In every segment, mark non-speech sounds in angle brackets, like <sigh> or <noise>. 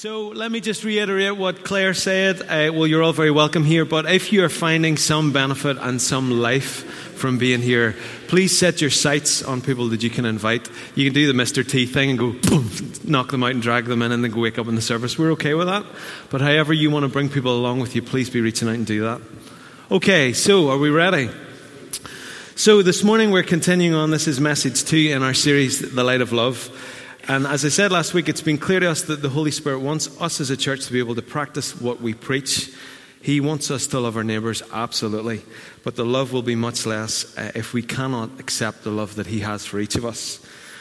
So let me just reiterate what Claire said. Uh, well, you're all very welcome here, but if you're finding some benefit and some life from being here, please set your sights on people that you can invite. You can do the Mr. T thing and go boom, knock them out and drag them in and then go wake up in the service. We're okay with that. But however you want to bring people along with you, please be reaching out and do that. Okay, so are we ready? So this morning we're continuing on. This is message two in our series, The Light of Love. And as I said last week, it's been clear to us that the Holy Spirit wants us as a church to be able to practice what we preach. He wants us to love our neighbours, absolutely. But the love will be much less uh, if we cannot accept the love that He has for each of us.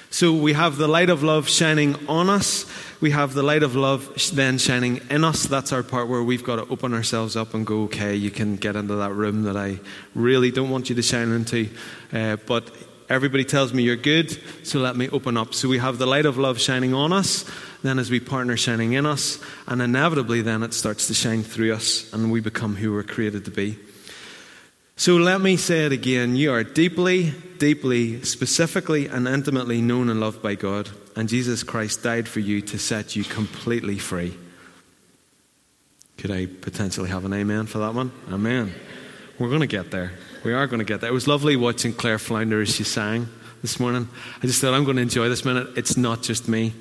So we have the light of love shining on us. We have the light of love then shining in us. That's our part where we've got to open ourselves up and go, okay, you can get into that room that I really don't want you to shine into. Uh, but Everybody tells me you're good, so let me open up. So we have the light of love shining on us, then as we partner shining in us, and inevitably then it starts to shine through us and we become who we're created to be. So let me say it again. You are deeply, deeply, specifically, and intimately known and loved by God, and Jesus Christ died for you to set you completely free. Could I potentially have an amen for that one? Amen. We're going to get there. We are going to get there. It was lovely watching Claire flounder as she sang this morning. I just thought, I'm going to enjoy this minute. It's not just me.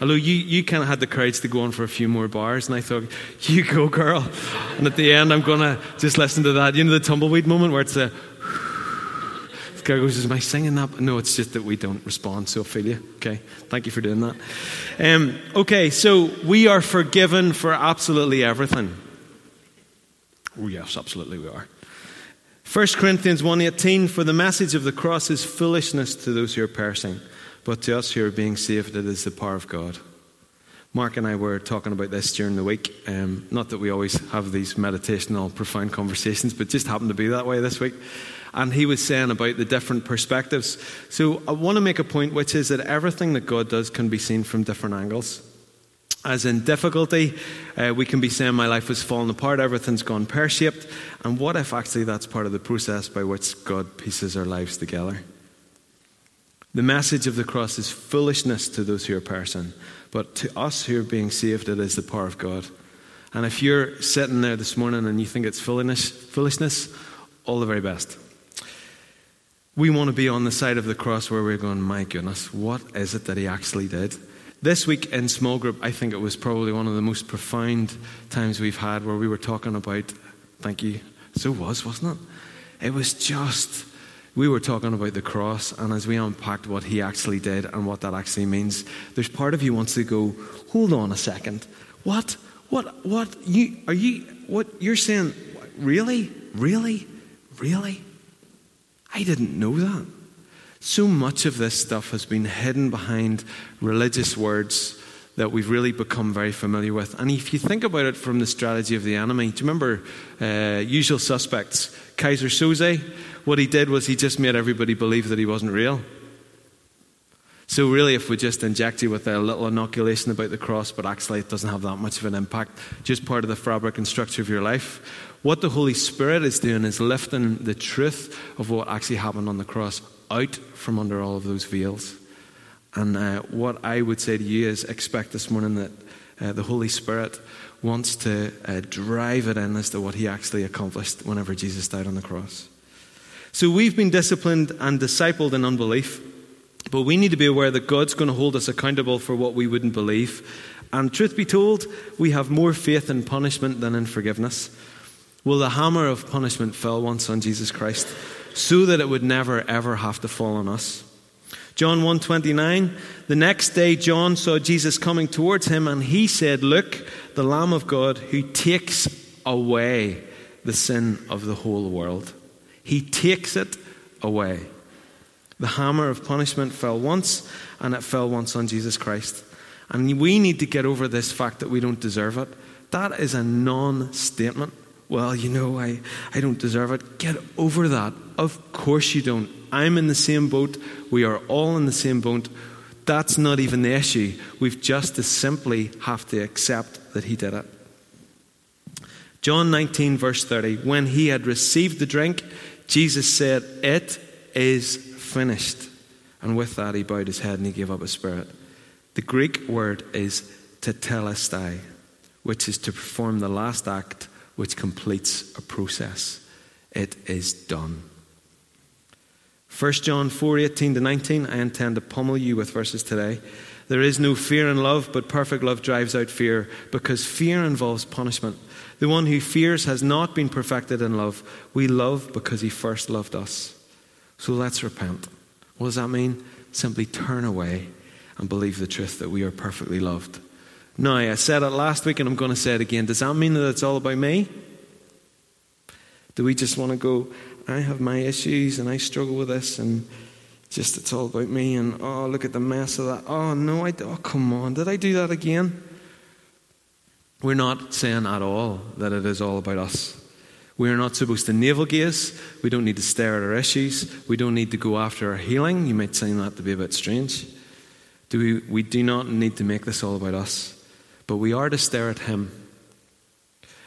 Although you, you kind of had the courage to go on for a few more bars, and I thought, <laughs> you go, girl. And at the end, I'm going to just listen to that. You know, the tumbleweed moment where it's a. <sighs> The goes, Is my singing that? No, it's just that we don't respond, so you. Okay, thank you for doing that. Um, okay, so we are forgiven for absolutely everything. Oh, yes, absolutely we are. 1 Corinthians 1.18, For the message of the cross is foolishness to those who are perishing, but to us who are being saved it is the power of God. Mark and I were talking about this during the week. Um, not that we always have these meditational, profound conversations, but just happened to be that way this week. And he was saying about the different perspectives. So I want to make a point, which is that everything that God does can be seen from different angles as in difficulty. Uh, we can be saying, My life has fallen apart, everything's gone pear shaped. And what if actually that's part of the process by which God pieces our lives together? The message of the cross is foolishness to those who are perishing, but to us who are being saved, it is the power of God. And if you're sitting there this morning and you think it's foolishness, foolishness all the very best. We want to be on the side of the cross where we're going, My goodness, what is it that he actually did? This week in small group, I think it was probably one of the most profound times we've had where we were talking about, thank you, so was, wasn't it? It was just, we were talking about the cross, and as we unpacked what he actually did and what that actually means, there's part of you wants to go, hold on a second. What? What? What? You, are you, what? You're saying, really? Really? Really? I didn't know that. So much of this stuff has been hidden behind religious words that we've really become very familiar with. And if you think about it from the strategy of the enemy, do you remember uh, Usual Suspects? Keyser Söze, what he did was he just made everybody believe that he wasn't real. So, really, if we just inject you with a little inoculation about the cross, but actually it doesn't have that much of an impact, just part of the fabric and structure of your life, what the Holy Spirit is doing is lifting the truth of what actually happened on the cross out from under all of those veils. And uh, what I would say to you is expect this morning that uh, the Holy Spirit wants to uh, drive it in as to what he actually accomplished whenever Jesus died on the cross. So we've been disciplined and discipled in unbelief, but we need to be aware that God's going to hold us accountable for what we wouldn't believe. And truth be told, we have more faith in punishment than in forgiveness. Well, the hammer of punishment fell once on Jesus Christ so that it would never ever have to fall on us. John 1:29 The next day John saw Jesus coming towards him and he said, "Look, the lamb of God who takes away the sin of the whole world. He takes it away." The hammer of punishment fell once and it fell once on Jesus Christ. And we need to get over this fact that we don't deserve it. That is a non statement well, you know, I, I don't deserve it. Get over that. Of course you don't. I'm in the same boat. We are all in the same boat. That's not even the issue. We've just to simply have to accept that He did it. John 19, verse 30. When He had received the drink, Jesus said, It is finished. And with that, He bowed His head and He gave up His spirit. The Greek word is tetelestai, which is to perform the last act which completes a process. It is done. 1 John 4 18 to 19. I intend to pummel you with verses today. There is no fear in love, but perfect love drives out fear, because fear involves punishment. The one who fears has not been perfected in love. We love because he first loved us. So let's repent. What does that mean? Simply turn away and believe the truth that we are perfectly loved. Now, I said it last week and I'm going to say it again. Does that mean that it's all about me? Do we just want to go, I have my issues and I struggle with this and just it's all about me and oh, look at the mess of that. Oh, no, I, oh, come on, did I do that again? We're not saying at all that it is all about us. We are not supposed to navel gaze. We don't need to stare at our issues. We don't need to go after our healing. You might find that to be a bit strange. Do we, we do not need to make this all about us, but we are to stare at Him.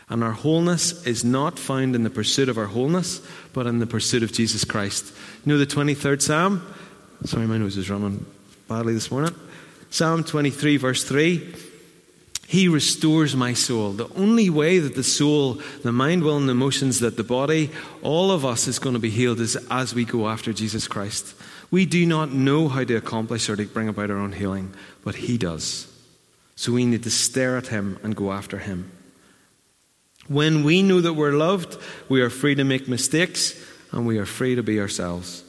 And our wholeness is not found in the pursuit of our wholeness, but in the pursuit of Jesus Christ. You know the 23rd Psalm? Sorry, my nose is running badly this morning. Psalm 23, verse 3. He restores my soul. The only way that the soul, the mind, will, and the emotions, that the body, all of us is going to be healed is as we go after Jesus Christ. We do not know how to accomplish or to bring about our own healing, but He does. So we need to stare at Him and go after Him. When we know that we're loved, we are free to make mistakes and we are free to be ourselves.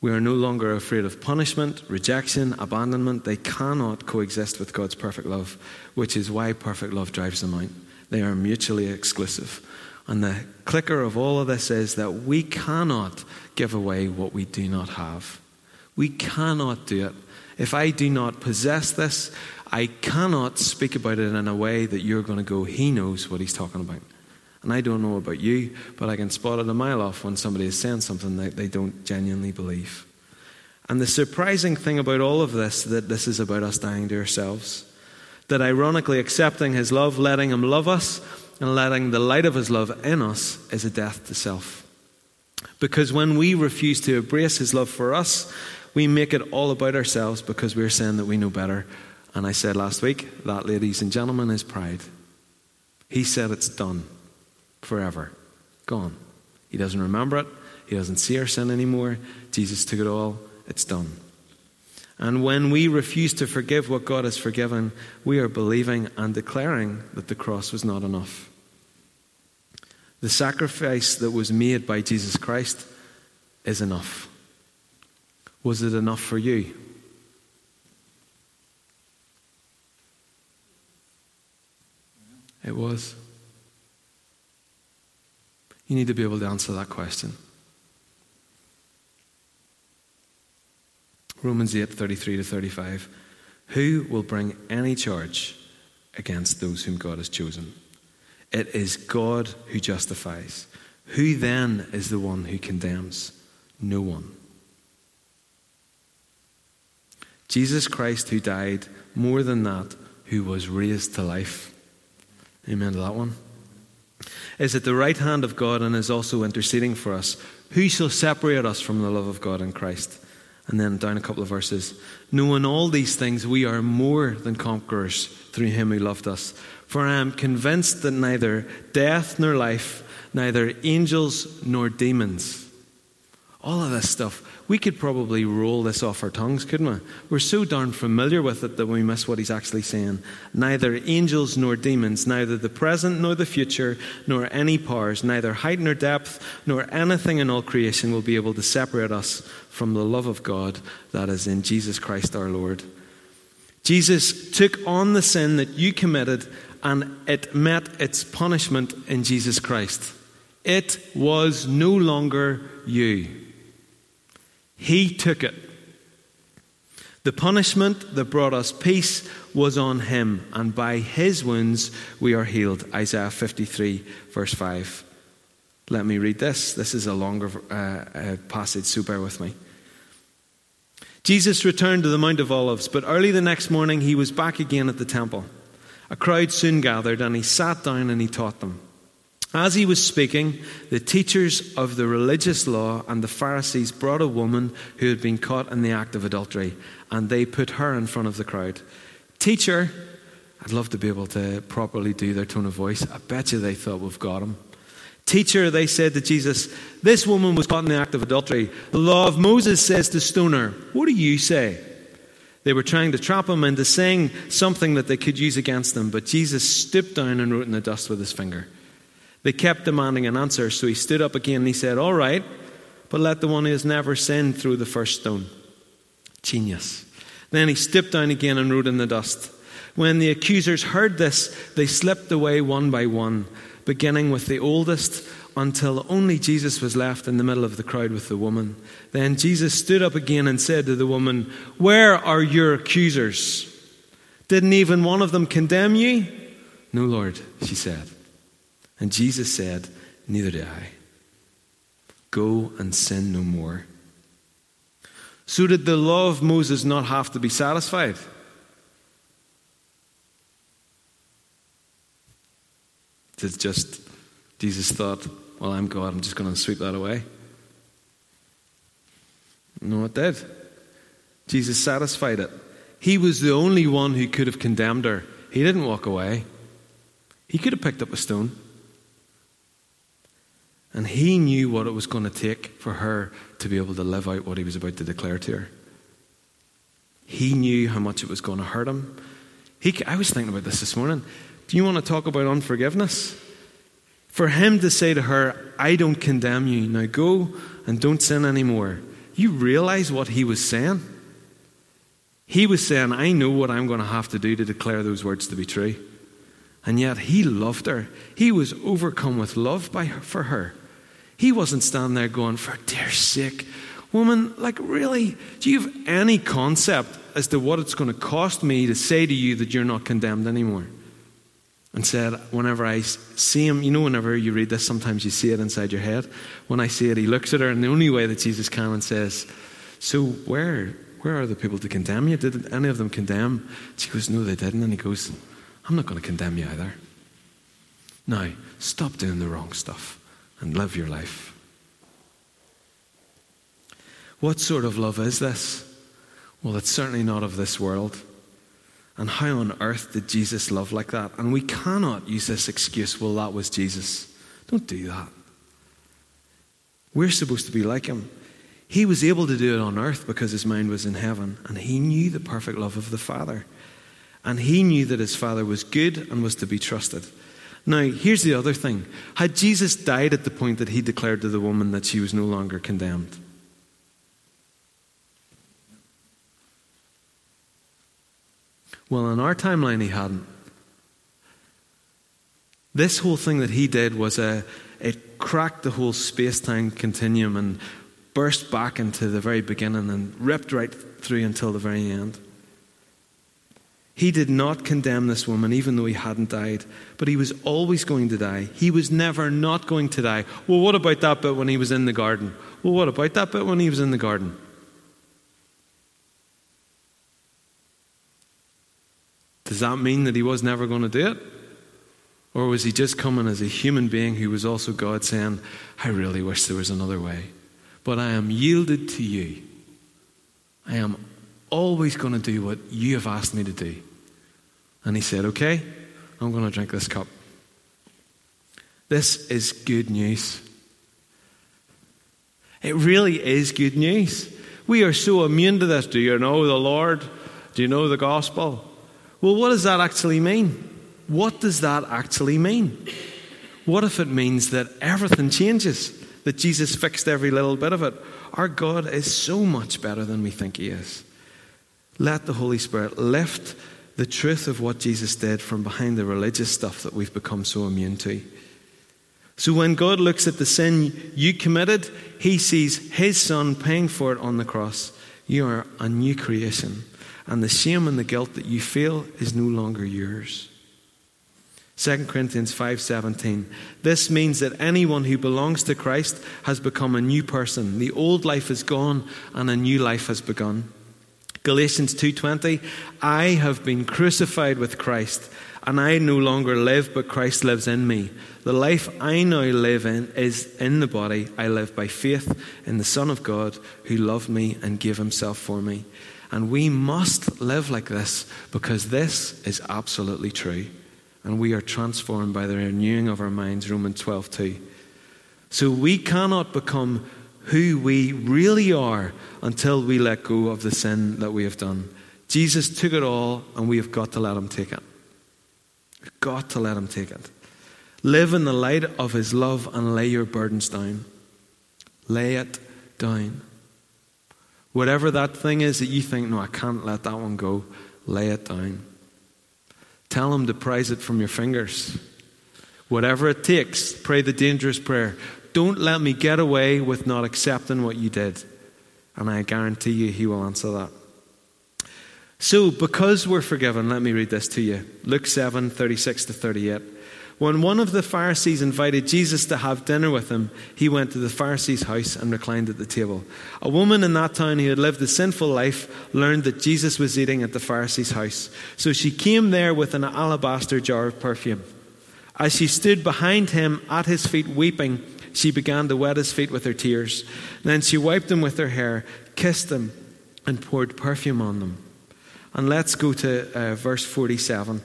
We are no longer afraid of punishment, rejection, abandonment. They cannot coexist with God's perfect love, which is why perfect love drives them out. They are mutually exclusive. And the clicker of all of this is that we cannot give away what we do not have. We cannot do it. If I do not possess this, I cannot speak about it in a way that you're going to go, he knows what he's talking about. And I don't know about you, but I can spot it a mile off when somebody is saying something that they don't genuinely believe. And the surprising thing about all of this that this is about us dying to ourselves. That ironically accepting his love, letting him love us, and letting the light of his love in us is a death to self. Because when we refuse to embrace his love for us, we make it all about ourselves because we're saying that we know better. And I said last week, that, ladies and gentlemen, is pride. He said it's done forever. Gone. He doesn't remember it. He doesn't see our sin anymore. Jesus took it all. It's done. And when we refuse to forgive what God has forgiven, we are believing and declaring that the cross was not enough. The sacrifice that was made by Jesus Christ is enough. Was it enough for you? It was. You need to be able to answer that question. Romans 8 33 to 35. Who will bring any charge against those whom God has chosen? It is God who justifies. Who then is the one who condemns? No one. Jesus Christ, who died, more than that, who was raised to life. Amen to that one. Is at the right hand of God and is also interceding for us. Who shall separate us from the love of God in Christ? And then down a couple of verses. Knowing all these things, we are more than conquerors through him who loved us. For I am convinced that neither death nor life, neither angels nor demons, all of this stuff, we could probably roll this off our tongues, couldn't we? We're so darn familiar with it that we miss what he's actually saying. Neither angels nor demons, neither the present nor the future, nor any powers, neither height nor depth, nor anything in all creation will be able to separate us from the love of God that is in Jesus Christ our Lord. Jesus took on the sin that you committed and it met its punishment in Jesus Christ. It was no longer you. He took it. The punishment that brought us peace was on him, and by his wounds we are healed. Isaiah 53, verse 5. Let me read this. This is a longer uh, uh, passage, so bear with me. Jesus returned to the Mount of Olives, but early the next morning he was back again at the temple. A crowd soon gathered, and he sat down and he taught them. As he was speaking, the teachers of the religious law and the Pharisees brought a woman who had been caught in the act of adultery, and they put her in front of the crowd. Teacher, I'd love to be able to properly do their tone of voice. I bet you they thought we've got him. Teacher, they said to Jesus, this woman was caught in the act of adultery. The law of Moses says to stone her. What do you say? They were trying to trap him into saying something that they could use against him, but Jesus stooped down and wrote in the dust with his finger. They kept demanding an answer, so he stood up again and he said, All right, but let the one who has never sinned throw the first stone. Genius. Then he stooped down again and wrote in the dust. When the accusers heard this, they slipped away one by one, beginning with the oldest until only Jesus was left in the middle of the crowd with the woman. Then Jesus stood up again and said to the woman, Where are your accusers? Didn't even one of them condemn you? No, Lord, she said. And Jesus said, Neither do I. Go and sin no more. So, did the law of Moses not have to be satisfied? Did just Jesus thought, well, I'm God, I'm just going to sweep that away. No, it did. Jesus satisfied it. He was the only one who could have condemned her. He didn't walk away. He could have picked up a stone. And he knew what it was going to take for her to be able to live out what he was about to declare to her. He knew how much it was going to hurt him. He, I was thinking about this this morning. Do you want to talk about unforgiveness? For him to say to her, I don't condemn you, now go and don't sin anymore. You realize what he was saying? He was saying, I know what I'm going to have to do to declare those words to be true. And yet he loved her. He was overcome with love by her, for her. He wasn't standing there going, For dear sake, woman, like really, do you have any concept as to what it's going to cost me to say to you that you're not condemned anymore? and said, Whenever I see him, you know, whenever you read this, sometimes you see it inside your head. When I see it, he looks at her in the only way that Jesus can and says, So where, where are the people to condemn you? Did any of them condemn? She goes, No, they didn't. And he goes, I'm not going to condemn you either. Now, stop doing the wrong stuff and live your life. What sort of love is this? Well, it's certainly not of this world. And how on earth did Jesus love like that? And we cannot use this excuse, well, that was Jesus. Don't do that. We're supposed to be like him. He was able to do it on earth because his mind was in heaven, and he knew the perfect love of the Father. And he knew that his Father was good and was to be trusted. Now, here's the other thing. Had Jesus died at the point that he declared to the woman that she was no longer condemned? Well, in our timeline, he hadn't. This whole thing that he did was a, it cracked the whole space time continuum and burst back into the very beginning and ripped right through until the very end. He did not condemn this woman, even though he hadn't died, but he was always going to die. He was never not going to die. Well, what about that bit when he was in the garden? Well, what about that bit when he was in the garden? Does that mean that he was never going to do it? Or was he just coming as a human being who was also God saying, I really wish there was another way? But I am yielded to you. I am always going to do what you have asked me to do. And he said, Okay, I'm going to drink this cup. This is good news. It really is good news. We are so immune to this. Do you know the Lord? Do you know the gospel? Well, what does that actually mean? What does that actually mean? What if it means that everything changes? That Jesus fixed every little bit of it? Our God is so much better than we think He is. Let the Holy Spirit lift the truth of what Jesus did from behind the religious stuff that we've become so immune to. So when God looks at the sin you committed, He sees His Son paying for it on the cross. You are a new creation and the shame and the guilt that you feel is no longer yours. 2 Corinthians 5:17 This means that anyone who belongs to Christ has become a new person. The old life is gone and a new life has begun. Galatians 2:20 I have been crucified with Christ and I no longer live but Christ lives in me. The life I now live in is in the body I live by faith in the Son of God who loved me and gave himself for me. And we must live like this because this is absolutely true. And we are transformed by the renewing of our minds, Romans 12:2. So we cannot become who we really are until we let go of the sin that we have done. Jesus took it all, and we have got to let him take it. We've got to let him take it. Live in the light of his love and lay your burdens down. Lay it down. Whatever that thing is that you think, no, I can't let that one go, lay it down. Tell him to prize it from your fingers. Whatever it takes, pray the dangerous prayer. Don't let me get away with not accepting what you did. And I guarantee you, he will answer that. So, because we're forgiven, let me read this to you Luke 7 36 to 38. When one of the Pharisees invited Jesus to have dinner with him, he went to the Pharisee's house and reclined at the table. A woman in that town who had lived a sinful life learned that Jesus was eating at the Pharisee's house. So she came there with an alabaster jar of perfume. As she stood behind him at his feet weeping, she began to wet his feet with her tears. Then she wiped them with her hair, kissed them, and poured perfume on them. And let's go to uh, verse 47.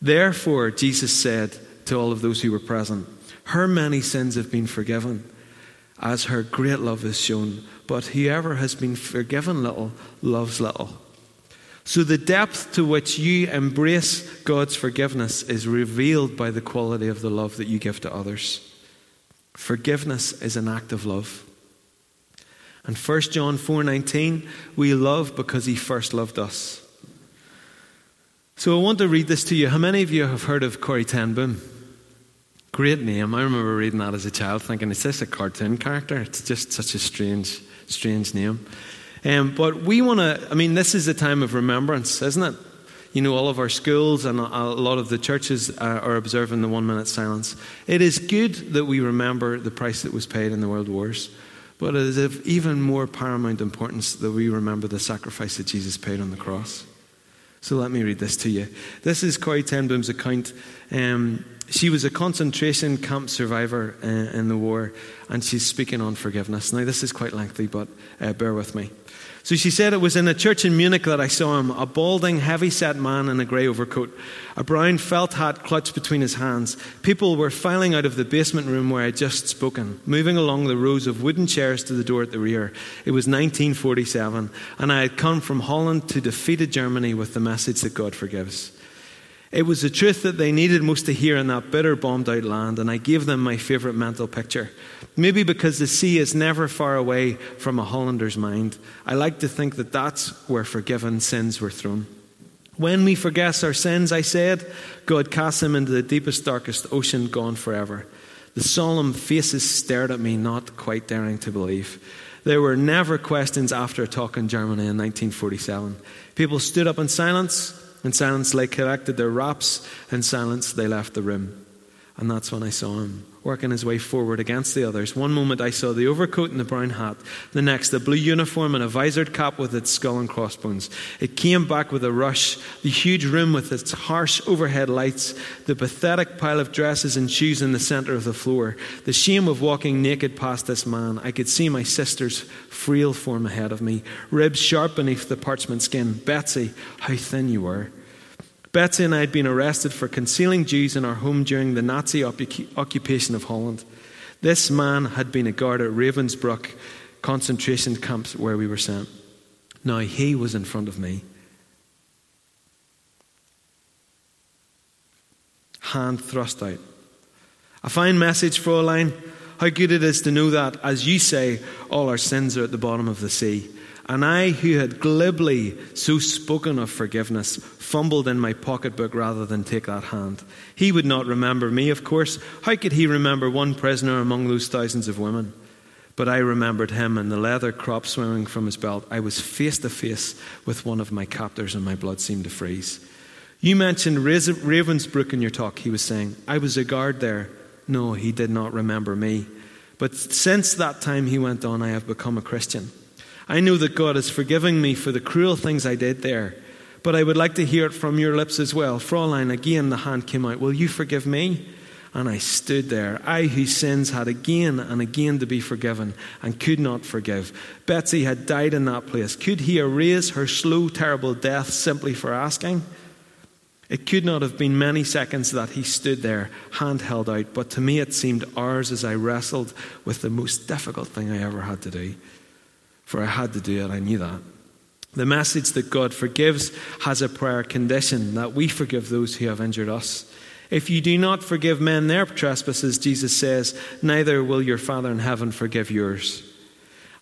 Therefore, Jesus said to all of those who were present, Her many sins have been forgiven, as her great love is shown. But whoever has been forgiven little loves little. So, the depth to which you embrace God's forgiveness is revealed by the quality of the love that you give to others. Forgiveness is an act of love. And 1 John 4:19, we love because he first loved us. So I want to read this to you. How many of you have heard of Corrie ten Boom? Great name. I remember reading that as a child, thinking, is this a cartoon character? It's just such a strange, strange name. Um, but we want to, I mean, this is a time of remembrance, isn't it? You know, all of our schools and a lot of the churches uh, are observing the one minute silence. It is good that we remember the price that was paid in the world wars, but it is of even more paramount importance that we remember the sacrifice that Jesus paid on the cross. So let me read this to you. This is Corrie ten Boom's account. Um, she was a concentration camp survivor uh, in the war, and she's speaking on forgiveness. Now, this is quite lengthy, but uh, bear with me. So she said it was in a church in Munich that I saw him, a balding, heavy set man in a grey overcoat, a brown felt hat clutched between his hands. People were filing out of the basement room where I would just spoken, moving along the rows of wooden chairs to the door at the rear. It was 1947, and I had come from Holland to defeated Germany with the message that God forgives. It was the truth that they needed most to hear in that bitter, bombed out land, and I gave them my favourite mental picture. Maybe because the sea is never far away from a Hollander's mind, I like to think that that's where forgiven sins were thrown. When we forget our sins, I said, God casts them into the deepest, darkest ocean, gone forever. The solemn faces stared at me, not quite daring to believe. There were never questions after a talk in Germany in 1947. People stood up in silence, in silence, they collected their wraps. In silence, they left the room. And that's when I saw him working his way forward against the others. One moment I saw the overcoat and the brown hat, the next the blue uniform and a visored cap with its skull and crossbones. It came back with a rush, the huge room with its harsh overhead lights, the pathetic pile of dresses and shoes in the center of the floor, the shame of walking naked past this man. I could see my sister's frail form ahead of me, ribs sharp beneath the parchment skin. Betsie, how thin you were. Betsie and I had been arrested for concealing Jews in our home during the Nazi occupation of Holland. This man had been a guard at Ravensbrück concentration camps where we were sent. Now he was in front of me. Hand thrust out. A fine message, Fräulein. How good it is to know that, as you say, all our sins are at the bottom of the sea. And I, who had glibly so spoken of forgiveness, fumbled in my pocketbook rather than take that hand. He would not remember me, of course. How could he remember one prisoner among those thousands of women? But I remembered him and the leather crop swinging from his belt. I was face to face with one of my captors, and my blood seemed to freeze. You mentioned Ravensbrück in your talk, he was saying. I was a guard there. No, he did not remember me. But since that time, he went on, I have become a Christian. I know that God is forgiving me for the cruel things I did there, but I would like to hear it from your lips as well. Fräulein, again the hand came out. Will you forgive me? And I stood there, I whose sins had again and again to be forgiven and could not forgive. Betsie had died in that place. Could he erase her slow, terrible death simply for asking? It could not have been many seconds that he stood there, hand held out, but to me it seemed hours as I wrestled with the most difficult thing I ever had to do. For I had to do it, I knew that. The message that God forgives has a prior condition that we forgive those who have injured us. If you do not forgive men their trespasses, Jesus says, neither will your Father in heaven forgive yours.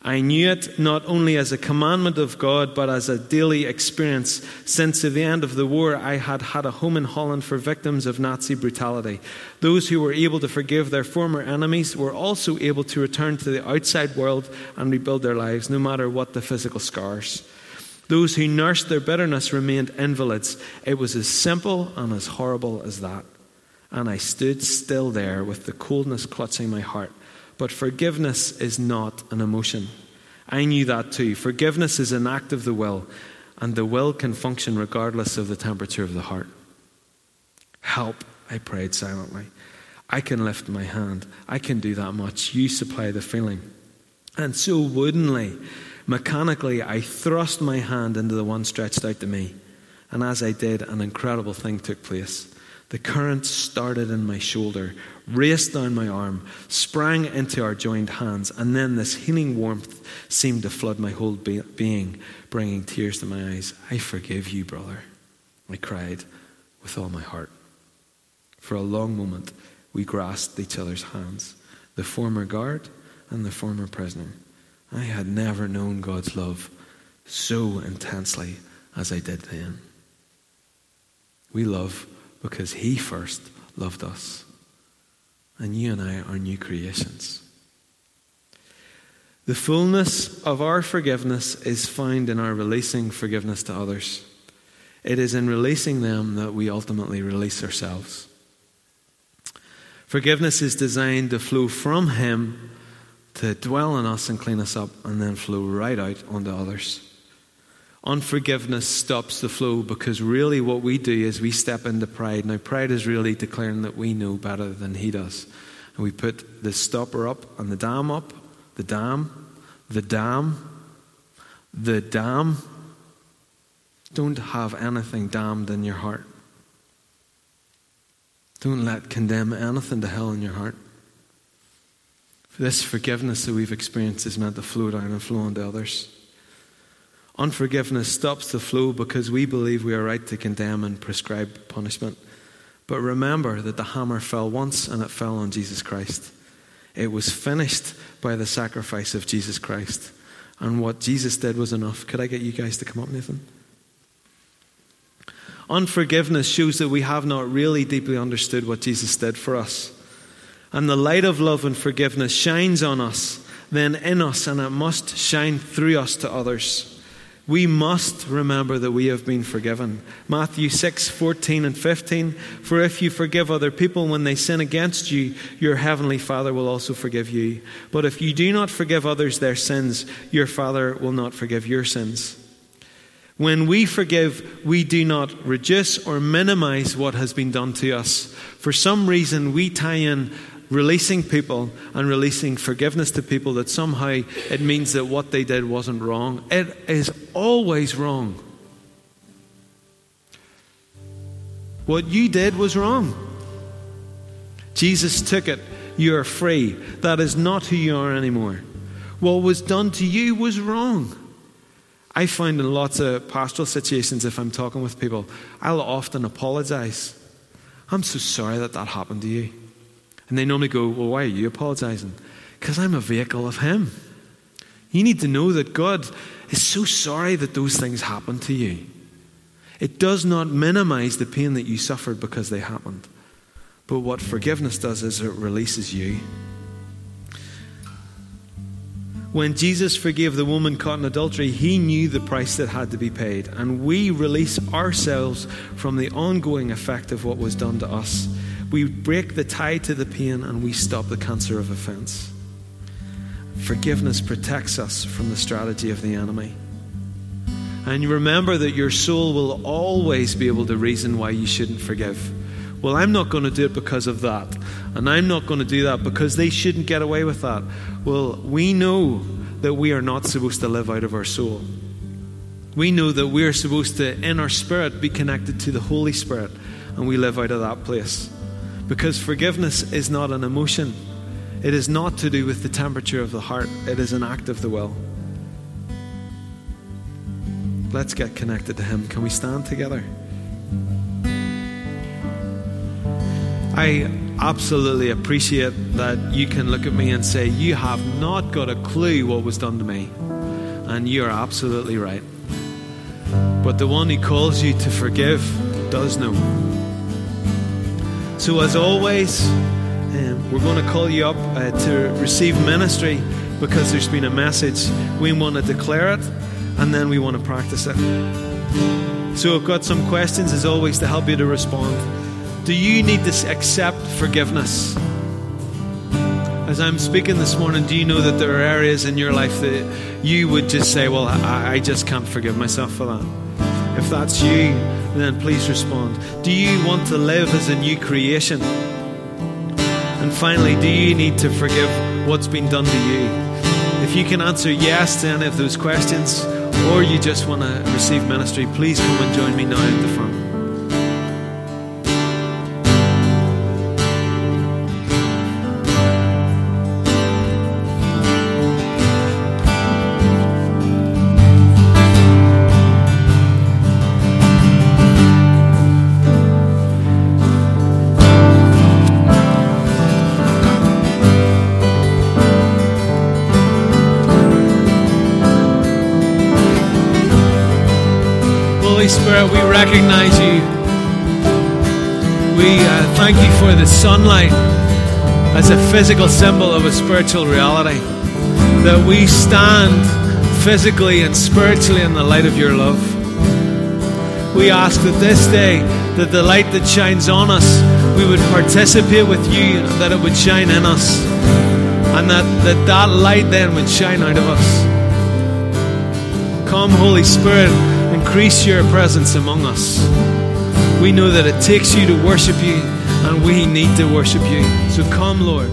I knew it not only as a commandment of God, but as a daily experience. Since the end of the war, I had had a home in Holland for victims of Nazi brutality. Those who were able to forgive their former enemies were also able to return to the outside world and rebuild their lives, no matter what the physical scars. Those who nursed their bitterness remained invalids. It was as simple and as horrible as that. And I stood still there with the coldness clutching my heart. But forgiveness is not an emotion. I knew that too. Forgiveness is an act of the will, and the will can function regardless of the temperature of the heart. Help, I prayed silently. I can lift my hand. I can do that much. You supply the feeling. And so woodenly, mechanically, I thrust my hand into the one stretched out to me. And as I did, an incredible thing took place. The current started in my shoulder, raced down my arm, sprang into our joined hands, and then this healing warmth seemed to flood my whole be- being, bringing tears to my eyes. I forgive you, brother, I cried with all my heart. For a long moment, we grasped each other's hands, the former guard and the former prisoner. I had never known God's love so intensely as I did then. We love because He first loved us. And you and I are new creations. The fullness of our forgiveness is found in our releasing forgiveness to others. It is in releasing them that we ultimately release ourselves. Forgiveness is designed to flow from Him, to dwell in us and clean us up, and then flow right out onto others. Unforgiveness stops the flow because really what we do is we step into pride. Now, pride is really declaring that we know better than he does. And we put the stopper up and the dam up, the dam, the dam, the dam. Don't have anything damned in your heart. Don't let condemn anything to hell in your heart. This forgiveness that we've experienced is meant to flow down and flow onto others. Unforgiveness stops the flow because we believe we are right to condemn and prescribe punishment. But remember that the hammer fell once and it fell on Jesus Christ. It was finished by the sacrifice of Jesus Christ. And what Jesus did was enough. Could I get you guys to come up, Nathan? Unforgiveness shows that we have not really deeply understood what Jesus did for us. And the light of love and forgiveness shines on us, then in us, and it must shine through us to others we must remember that we have been forgiven. Matthew 6, 14 and 15. For if you forgive other people when they sin against you, your heavenly Father will also forgive you. But if you do not forgive others their sins, your Father will not forgive your sins. When we forgive, we do not reduce or minimize what has been done to us. For some reason, we tie in releasing people and releasing forgiveness to people that somehow it means that what they did wasn't wrong. It is always wrong. What you did was wrong. Jesus took it. You are free. That is not who you are anymore. What was done to you was wrong. I find in lots of pastoral situations, if I'm talking with people, I'll often apologize. I'm so sorry that that happened to you. And they normally go, Well, why are you apologizing? Because I'm a vehicle of Him. You need to know that God is so sorry that those things happened to you. It does not minimize the pain that you suffered because they happened. But what forgiveness does is it releases you. When Jesus forgave the woman caught in adultery, he knew the price that had to be paid. And we release ourselves from the ongoing effect of what was done to us we break the tie to the pain and we stop the cancer of offense. Forgiveness protects us from the strategy of the enemy. And you remember that your soul will always be able to reason why you shouldn't forgive. Well, I'm not going to do it because of that. And I'm not going to do that because they shouldn't get away with that. Well, we know that we are not supposed to live out of our soul. We know that we're supposed to, in our spirit, be connected to the Holy Spirit, and we live out of that place. Because forgiveness is not an emotion, it is not to do with the temperature of the heart, it is an act of the will. Let's get connected to Him. Can we stand together? I absolutely appreciate that you can look at me and say, You have not got a clue what was done to me. And you're absolutely right. But the one who calls you to forgive does know. So, as always, um, we're going to call you up uh, to receive ministry because there's been a message. We want to declare it and then we want to practice it. So, I've got some questions as always to help you to respond. Do you need to accept forgiveness? As I'm speaking this morning, do you know that there are areas in your life that you would just say, Well, I, I just can't forgive myself for that? That's you, then please respond. Do you want to live as a new creation? And finally, do you need to forgive what's been done to you? If you can answer yes to any of those questions, or you just want to receive ministry, please come and join me now at the front. Spirit, we recognize you. We uh, thank you for the sunlight as a physical symbol of a spiritual reality. That we stand physically and spiritually in the light of your love. We ask that this day, that the light that shines on us, we would participate with you, that it would shine in us, and that that, that light then would shine out of us. Come, Holy Spirit increase your presence among us. We know that it takes you to worship you, and we need to worship you. So come, Lord.